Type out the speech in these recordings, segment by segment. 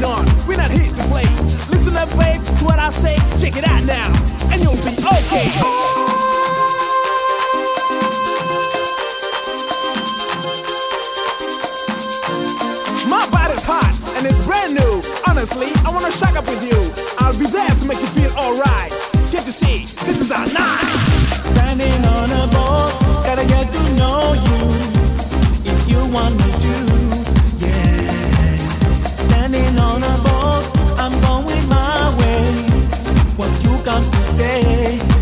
going on? We're not here to play. Listen up, babe, to what I say. Check it out now, and you'll be okay. My body's hot and it's brand new. Honestly, I wanna shock up with you. I'll be there to make you feel alright. Can't you see? This is our night. Standing on a boat, gotta get to know you. If you want me to, What you got to stay,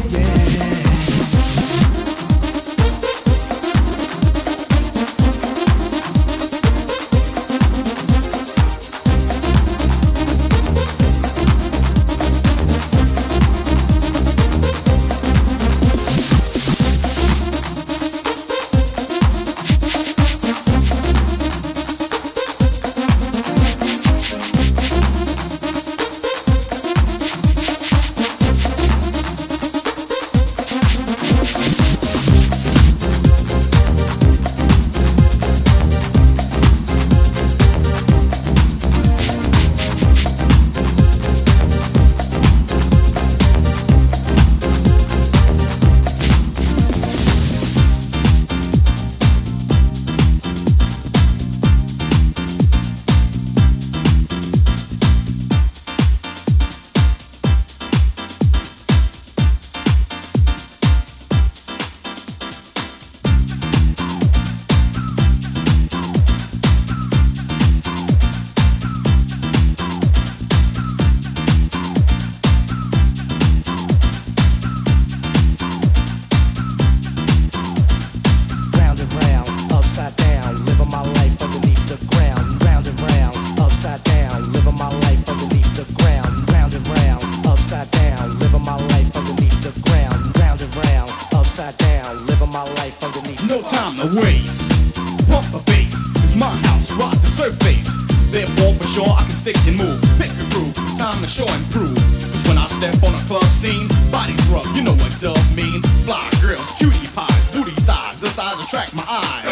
Waste. Pump the bass. It's my house. Rock the surface. Therefore, for sure, I can stick and move. Pick a groove. It's time to show and prove. when I step on a club scene, bodies rough. You know what dub mean. Fly girls, cutie pies, booty thighs. This eyes attract my eyes.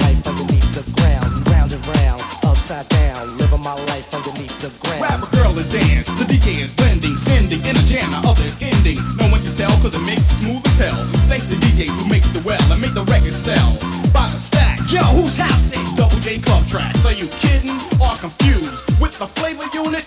Life underneath the ground. Round and round, upside down, living my life underneath the ground. A girl and dance. The DJ is blending, sending in a others ending. No one can tell cause the mix is smooth as hell. Thanks to DJ who makes the well and make the record sell. By the stack. Yo, who's house it? Double J Club Tracks. Are you kidding or confused? With the flavor unit,